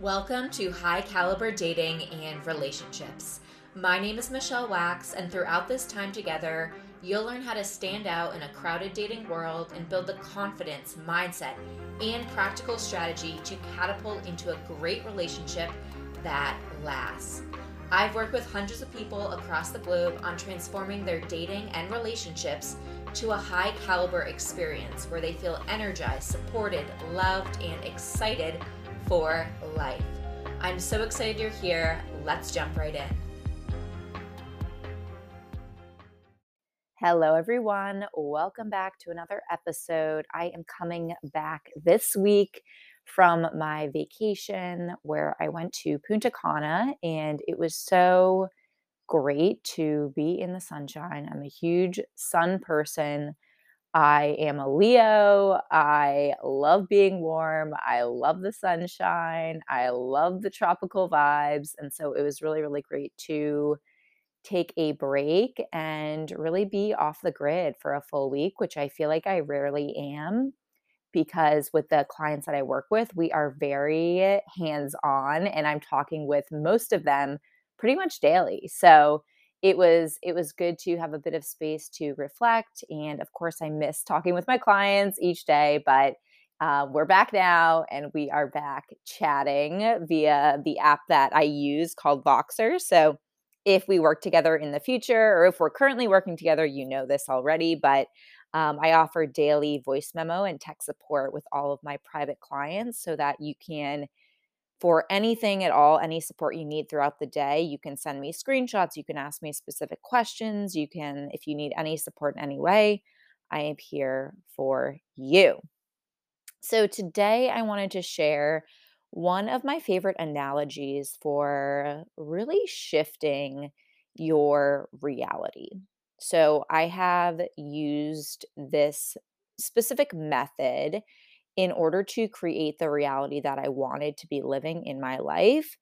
Welcome to High Caliber Dating and Relationships. My name is Michelle Wax, and throughout this time together, you'll learn how to stand out in a crowded dating world and build the confidence, mindset, and practical strategy to catapult into a great relationship that lasts. I've worked with hundreds of people across the globe on transforming their dating and relationships to a high caliber experience where they feel energized, supported, loved, and excited for life. I'm so excited you're here. Let's jump right in. Hello, everyone. Welcome back to another episode. I am coming back this week from my vacation where I went to Punta Cana and it was so great to be in the sunshine. I'm a huge sun person. I am a Leo. I love being warm. I love the sunshine. I love the tropical vibes. And so it was really, really great to take a break and really be off the grid for a full week, which I feel like I rarely am because with the clients that I work with, we are very hands on and I'm talking with most of them pretty much daily. So it was it was good to have a bit of space to reflect and of course i miss talking with my clients each day but uh, we're back now and we are back chatting via the app that i use called voxer so if we work together in the future or if we're currently working together you know this already but um, i offer daily voice memo and tech support with all of my private clients so that you can for anything at all, any support you need throughout the day, you can send me screenshots. You can ask me specific questions. You can, if you need any support in any way, I am here for you. So, today I wanted to share one of my favorite analogies for really shifting your reality. So, I have used this specific method in order to create the reality that I wanted to be living in my life,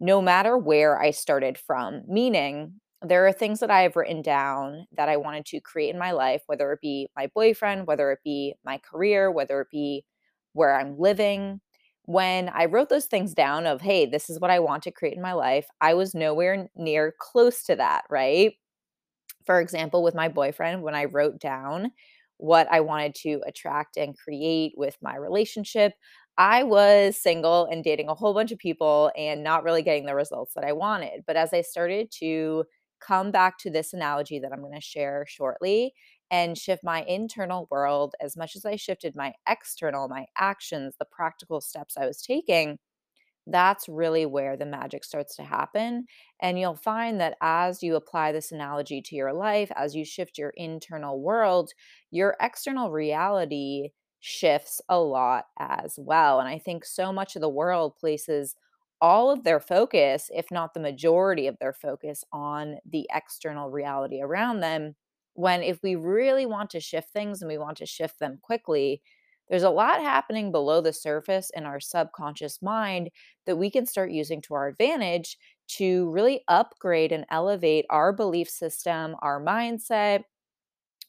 no matter where I started from. Meaning, there are things that I have written down that I wanted to create in my life, whether it be my boyfriend, whether it be my career, whether it be where I'm living. When I wrote those things down of, hey, this is what I want to create in my life, I was nowhere near close to that, right? For example, with my boyfriend, when I wrote down what I wanted to attract and create with my relationship. I was single and dating a whole bunch of people and not really getting the results that I wanted. But as I started to come back to this analogy that I'm going to share shortly and shift my internal world as much as I shifted my external, my actions, the practical steps I was taking, that's really where the magic starts to happen. And you'll find that as you apply this analogy to your life, as you shift your internal world, your external reality shifts a lot as well. And I think so much of the world places all of their focus, if not the majority of their focus, on the external reality around them. When if we really want to shift things and we want to shift them quickly, there's a lot happening below the surface in our subconscious mind that we can start using to our advantage to really upgrade and elevate our belief system, our mindset,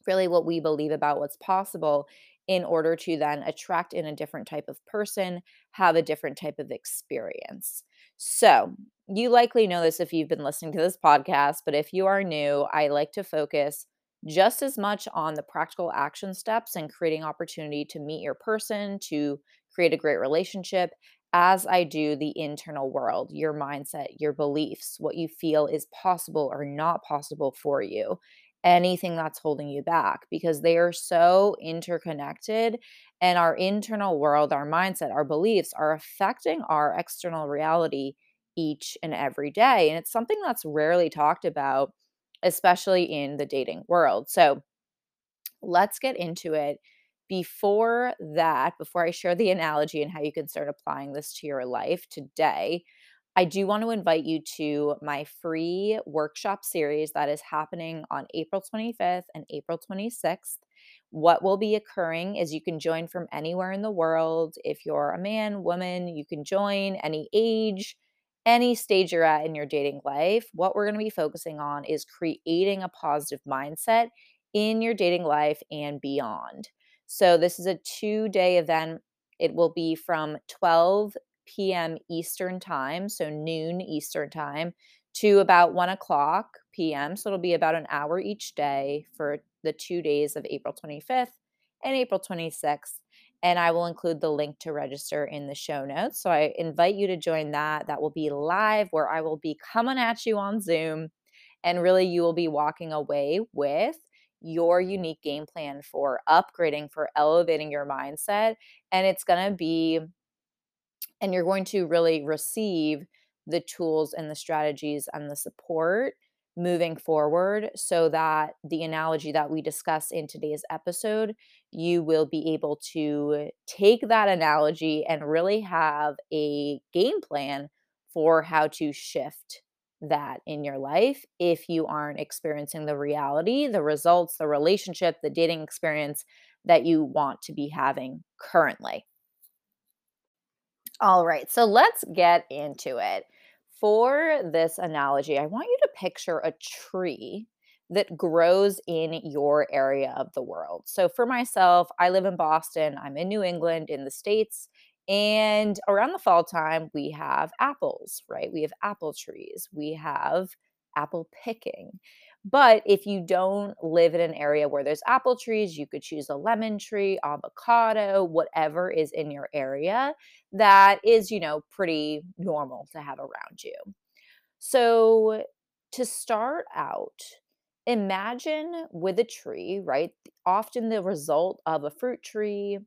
really what we believe about what's possible in order to then attract in a different type of person, have a different type of experience. So, you likely know this if you've been listening to this podcast, but if you are new, I like to focus just as much on the practical action steps and creating opportunity to meet your person, to create a great relationship, as I do the internal world, your mindset, your beliefs, what you feel is possible or not possible for you, anything that's holding you back, because they are so interconnected. And our internal world, our mindset, our beliefs are affecting our external reality each and every day. And it's something that's rarely talked about especially in the dating world. So let's get into it. Before that, before I share the analogy and how you can start applying this to your life today, I do want to invite you to my free workshop series that is happening on April 25th and April 26th. What will be occurring is you can join from anywhere in the world. If you're a man, woman, you can join any age, any stage you're at in your dating life, what we're going to be focusing on is creating a positive mindset in your dating life and beyond. So, this is a two day event. It will be from 12 p.m. Eastern time, so noon Eastern time, to about 1 o'clock p.m. So it'll be about an hour each day for the two days of April 25th and April 26th. And I will include the link to register in the show notes. So I invite you to join that. That will be live where I will be coming at you on Zoom. And really, you will be walking away with your unique game plan for upgrading, for elevating your mindset. And it's going to be, and you're going to really receive the tools and the strategies and the support moving forward so that the analogy that we discuss in today's episode, you will be able to take that analogy and really have a game plan for how to shift that in your life if you aren't experiencing the reality, the results, the relationship, the dating experience that you want to be having currently. All right, so let's get into it. For this analogy, I want you to picture a tree that grows in your area of the world. So for myself, I live in Boston, I'm in New England in the States, and around the fall time, we have apples, right? We have apple trees, we have apple picking. But if you don't live in an area where there's apple trees, you could choose a lemon tree, avocado, whatever is in your area that is, you know, pretty normal to have around you. So to start out, imagine with a tree, right? Often the result of a fruit tree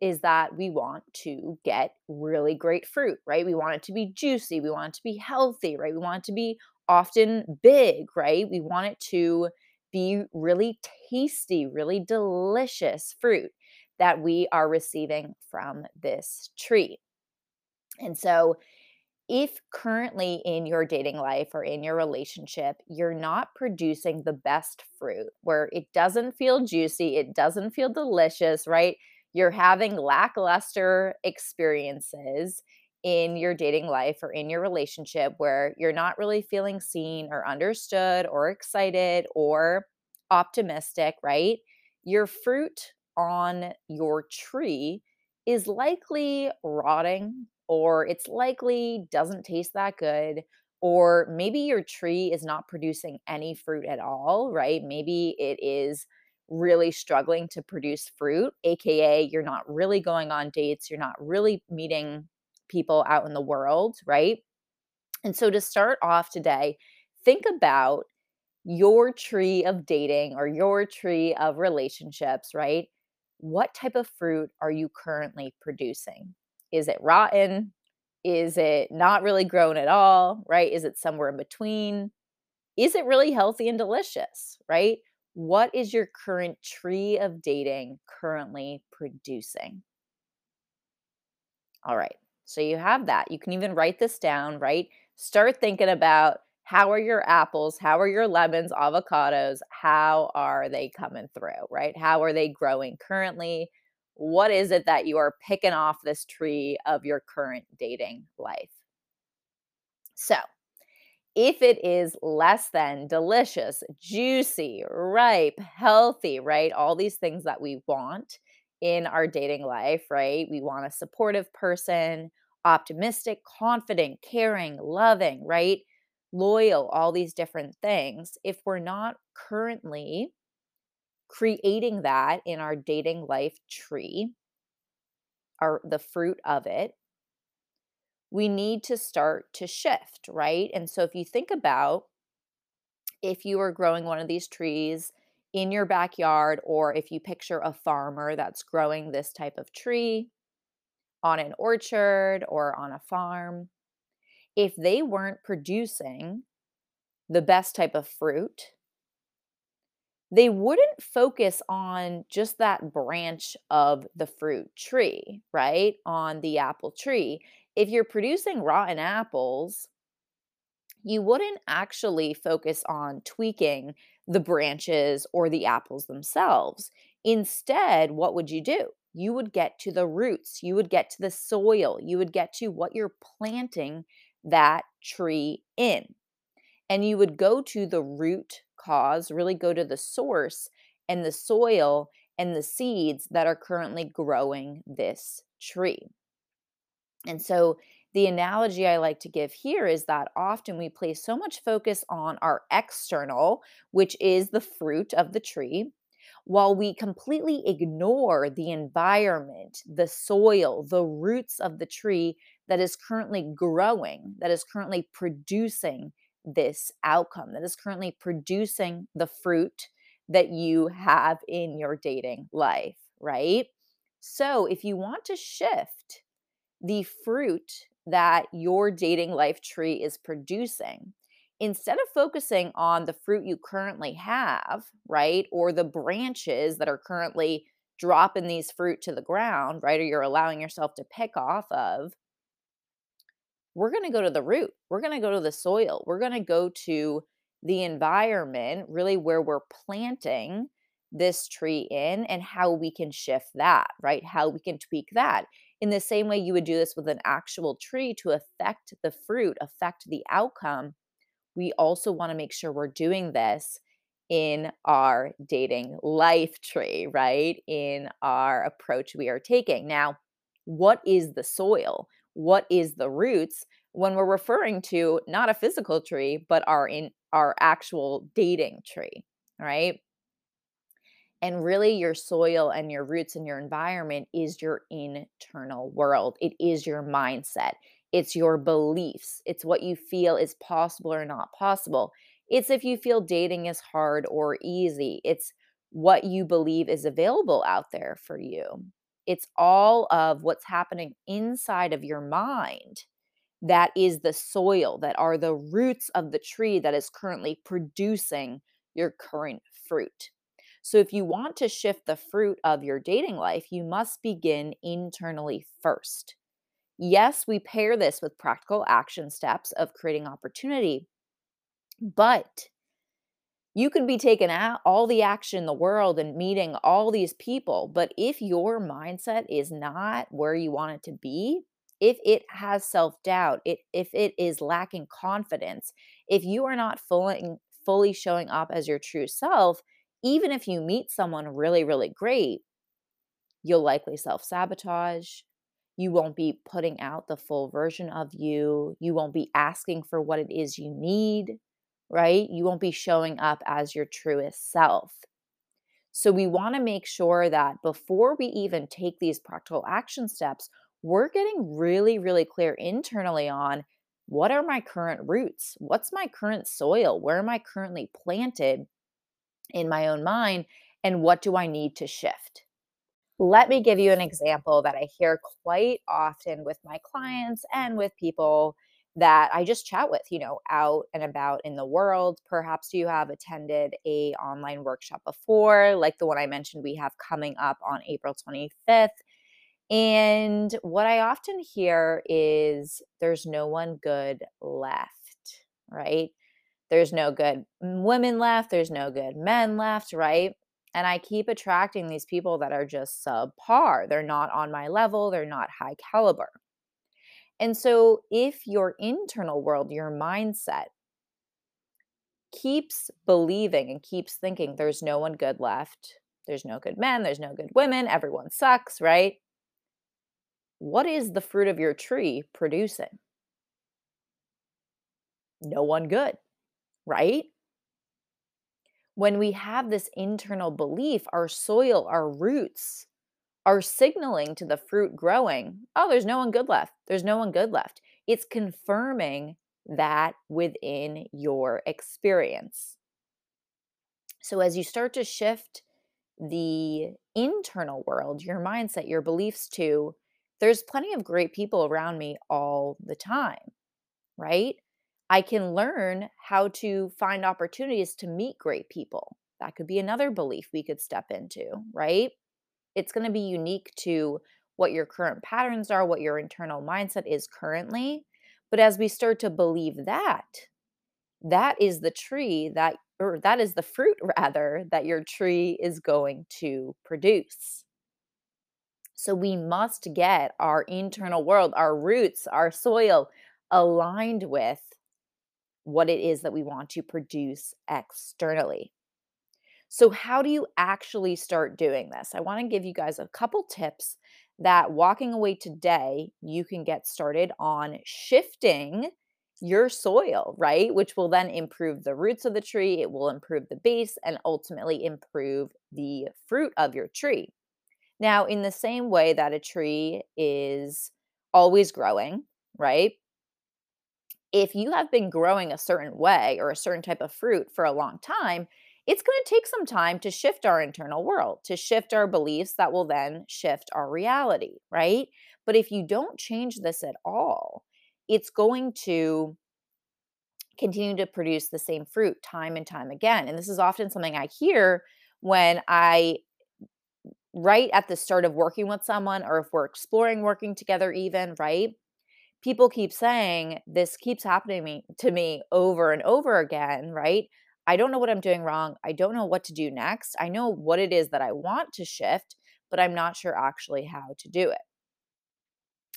is that we want to get really great fruit, right? We want it to be juicy, we want it to be healthy, right? We want it to be often big, right? We want it to be really tasty, really delicious fruit that we are receiving from this tree. And so, if currently in your dating life or in your relationship, you're not producing the best fruit where it doesn't feel juicy, it doesn't feel delicious, right? You're having lackluster experiences in your dating life or in your relationship where you're not really feeling seen or understood or excited or optimistic, right? Your fruit on your tree is likely rotting or it's likely doesn't taste that good or maybe your tree is not producing any fruit at all, right? Maybe it is really struggling to produce fruit, aka you're not really going on dates, you're not really meeting people out in the world, right? And so to start off today, think about your tree of dating or your tree of relationships, right? What type of fruit are you currently producing? Is it rotten? Is it not really grown at all, right? Is it somewhere in between? Is it really healthy and delicious, right? What is your current tree of dating currently producing? All right. So you have that. You can even write this down, right? Start thinking about how are your apples, how are your lemons, avocados, how are they coming through, right? How are they growing currently? What is it that you are picking off this tree of your current dating life? So, if it is less than delicious, juicy, ripe, healthy, right? All these things that we want in our dating life, right? We want a supportive person, optimistic, confident, caring, loving, right? Loyal, all these different things. If we're not currently creating that in our dating life tree, our the fruit of it, we need to start to shift, right? And so if you think about if you are growing one of these trees in your backyard, or if you picture a farmer that's growing this type of tree on an orchard or on a farm, if they weren't producing the best type of fruit, they wouldn't focus on just that branch of the fruit tree, right? On the apple tree. If you're producing rotten apples, you wouldn't actually focus on tweaking the branches or the apples themselves. Instead, what would you do? You would get to the roots, you would get to the soil, you would get to what you're planting that tree in. And you would go to the root cause, really go to the source and the soil and the seeds that are currently growing this tree. And so the analogy I like to give here is that often we place so much focus on our external, which is the fruit of the tree, while we completely ignore the environment, the soil, the roots of the tree that is currently growing, that is currently producing this outcome, that is currently producing the fruit that you have in your dating life, right? So, if you want to shift the fruit that your dating life tree is producing, instead of focusing on the fruit you currently have, right, or the branches that are currently dropping these fruit to the ground, right, or you're allowing yourself to pick off of, we're going to go to the root. We're going to go to the soil. We're going to go to the environment, really where we're planting this tree in and how we can shift that, right? How we can tweak that. In the same way you would do this with an actual tree to affect the fruit, affect the outcome, we also want to make sure we're doing this in our dating life tree, right? In our approach we are taking. Now, what is the soil? What is the roots when we're referring to not a physical tree, but our in our actual dating tree, right? And really, your soil and your roots and your environment is your internal world. It is your mindset. It's your beliefs. It's what you feel is possible or not possible. It's if you feel dating is hard or easy. It's what you believe is available out there for you. It's all of what's happening inside of your mind that is the soil, that are the roots of the tree that is currently producing your current fruit. So, if you want to shift the fruit of your dating life, you must begin internally first. Yes, we pair this with practical action steps of creating opportunity, but you could be taking out all the action in the world and meeting all these people. But if your mindset is not where you want it to be, if it has self doubt, if it is lacking confidence, if you are not fully, fully showing up as your true self, even if you meet someone really, really great, you'll likely self sabotage. You won't be putting out the full version of you. You won't be asking for what it is you need, right? You won't be showing up as your truest self. So, we want to make sure that before we even take these practical action steps, we're getting really, really clear internally on what are my current roots? What's my current soil? Where am I currently planted? In my own mind and what do I need to shift? Let me give you an example that I hear quite often with my clients and with people that I just chat with, you know, out and about in the world. Perhaps you have attended a online workshop before, like the one I mentioned we have coming up on April 25th. And what I often hear is there's no one good left, right? There's no good women left, there's no good men left, right? And I keep attracting these people that are just subpar. They're not on my level, they're not high caliber. And so, if your internal world, your mindset, keeps believing and keeps thinking there's no one good left, there's no good men, there's no good women, everyone sucks, right? What is the fruit of your tree producing? No one good right? When we have this internal belief, our soil, our roots are signaling to the fruit growing, oh, there's no one good left. There's no one good left. It's confirming that within your experience. So as you start to shift the internal world, your mindset, your beliefs to, there's plenty of great people around me all the time, right? I can learn how to find opportunities to meet great people. That could be another belief we could step into, right? It's going to be unique to what your current patterns are, what your internal mindset is currently. But as we start to believe that, that is the tree that, or that is the fruit rather, that your tree is going to produce. So we must get our internal world, our roots, our soil aligned with what it is that we want to produce externally. So, how do you actually start doing this? I want to give you guys a couple tips that walking away today, you can get started on shifting your soil, right? Which will then improve the roots of the tree, it will improve the base, and ultimately improve the fruit of your tree. Now, in the same way that a tree is always growing, right? If you have been growing a certain way or a certain type of fruit for a long time, it's going to take some time to shift our internal world, to shift our beliefs that will then shift our reality, right? But if you don't change this at all, it's going to continue to produce the same fruit time and time again. And this is often something I hear when I right at the start of working with someone or if we're exploring working together even, right? People keep saying this keeps happening to me, to me over and over again, right? I don't know what I'm doing wrong. I don't know what to do next. I know what it is that I want to shift, but I'm not sure actually how to do it.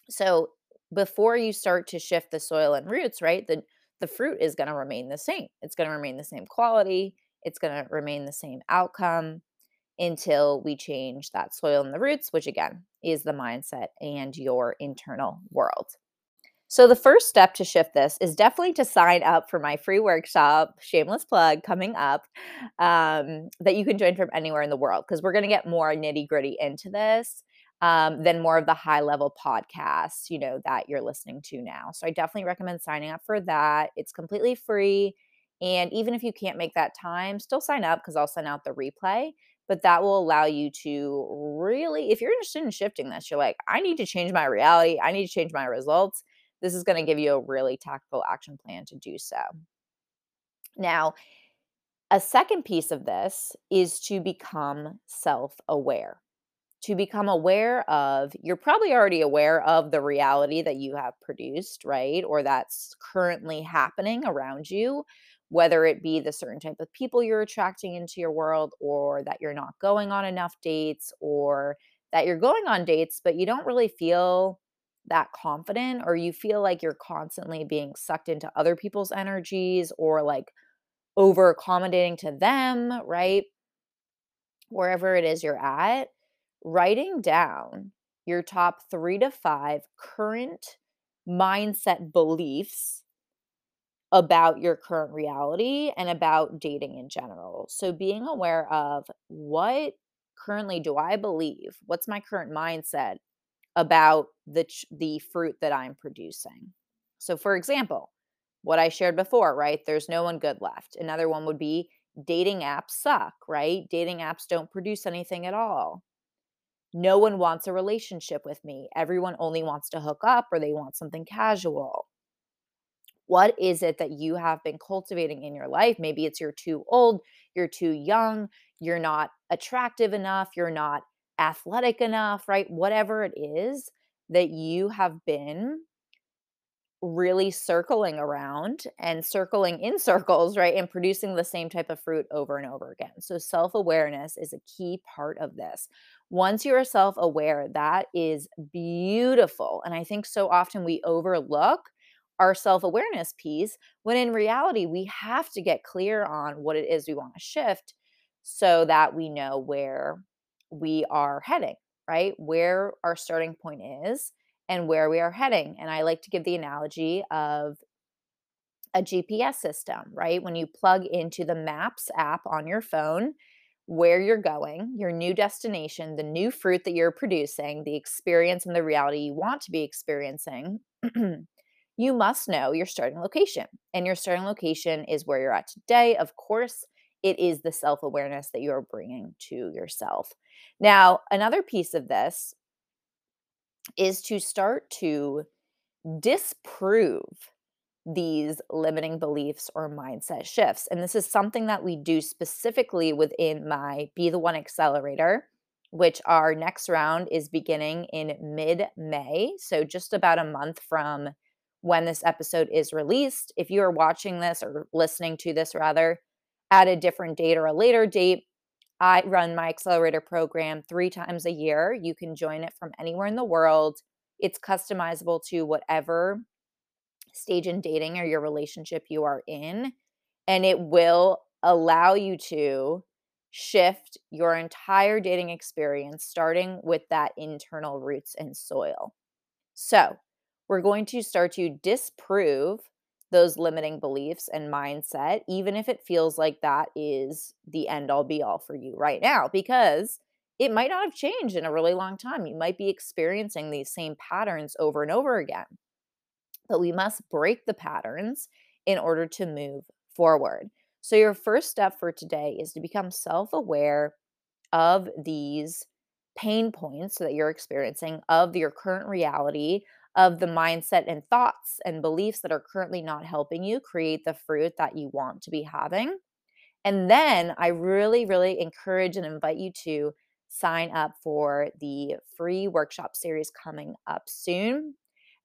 So, before you start to shift the soil and roots, right? The the fruit is going to remain the same. It's going to remain the same quality, it's going to remain the same outcome until we change that soil and the roots, which again is the mindset and your internal world. So, the first step to shift this is definitely to sign up for my free workshop, shameless plug, coming up, um, that you can join from anywhere in the world because we're going to get more nitty gritty into this um, than more of the high level podcasts, you know, that you're listening to now. So, I definitely recommend signing up for that. It's completely free. And even if you can't make that time, still sign up because I'll send out the replay but that will allow you to really if you're interested in shifting this you're like i need to change my reality i need to change my results this is going to give you a really tactical action plan to do so. Now, a second piece of this is to become self aware. To become aware of, you're probably already aware of the reality that you have produced, right? Or that's currently happening around you, whether it be the certain type of people you're attracting into your world, or that you're not going on enough dates, or that you're going on dates, but you don't really feel that confident or you feel like you're constantly being sucked into other people's energies or like over accommodating to them, right? Wherever it is you're at, writing down your top three to five current mindset beliefs about your current reality and about dating in general. So, being aware of what currently do I believe? What's my current mindset about the the fruit that I'm producing. So for example, what I shared before, right? There's no one good left. Another one would be dating apps suck, right? Dating apps don't produce anything at all. No one wants a relationship with me. Everyone only wants to hook up or they want something casual. What is it that you have been cultivating in your life? Maybe it's you're too old, you're too young, you're not attractive enough, you're not athletic enough, right? Whatever it is that you have been really circling around and circling in circles, right? And producing the same type of fruit over and over again. So, self awareness is a key part of this. Once you're self aware, that is beautiful. And I think so often we overlook our self awareness piece when in reality, we have to get clear on what it is we want to shift so that we know where we are heading, right? Where our starting point is and where we are heading. And I like to give the analogy of a GPS system, right? When you plug into the Maps app on your phone, where you're going, your new destination, the new fruit that you're producing, the experience and the reality you want to be experiencing, you must know your starting location. And your starting location is where you're at today. Of course, it is the self awareness that you're bringing to yourself. Now, another piece of this is to start to disprove these limiting beliefs or mindset shifts. And this is something that we do specifically within my Be the One Accelerator, which our next round is beginning in mid May. So, just about a month from when this episode is released. If you are watching this or listening to this, rather, at a different date or a later date, I run my accelerator program three times a year. You can join it from anywhere in the world. It's customizable to whatever stage in dating or your relationship you are in. And it will allow you to shift your entire dating experience, starting with that internal roots and soil. So, we're going to start to disprove those limiting beliefs and mindset, even if it feels like that is the end all be all for you right now, because it might not have changed in a really long time. You might be experiencing these same patterns over and over again. But we must break the patterns in order to move forward. So, your first step for today is to become self aware of these pain points that you're experiencing, of your current reality, of the mindset and thoughts and beliefs that are currently not helping you create the fruit that you want to be having. And then I really, really encourage and invite you to sign up for the free workshop series coming up soon.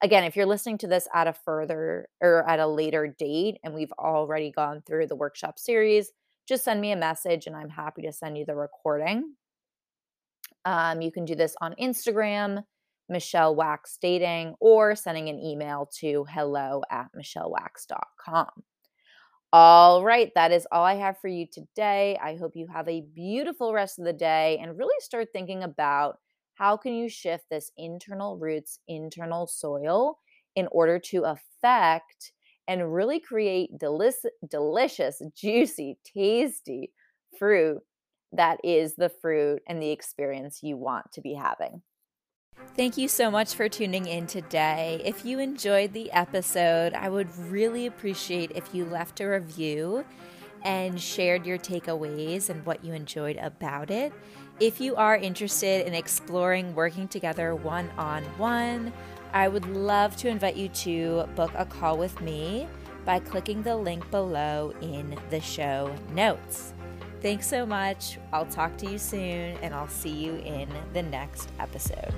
Again, if you're listening to this at a further or at a later date and we've already gone through the workshop series, just send me a message and I'm happy to send you the recording. Um, you can do this on Instagram, Michelle Wax Dating, or sending an email to hello at michellewax.com. All right, that is all I have for you today. I hope you have a beautiful rest of the day and really start thinking about how can you shift this internal roots, internal soil in order to affect and really create delic- delicious, juicy, tasty fruit that is the fruit and the experience you want to be having. Thank you so much for tuning in today. If you enjoyed the episode, I would really appreciate if you left a review and shared your takeaways and what you enjoyed about it. If you are interested in exploring working together one on one, I would love to invite you to book a call with me by clicking the link below in the show notes. Thanks so much. I'll talk to you soon, and I'll see you in the next episode.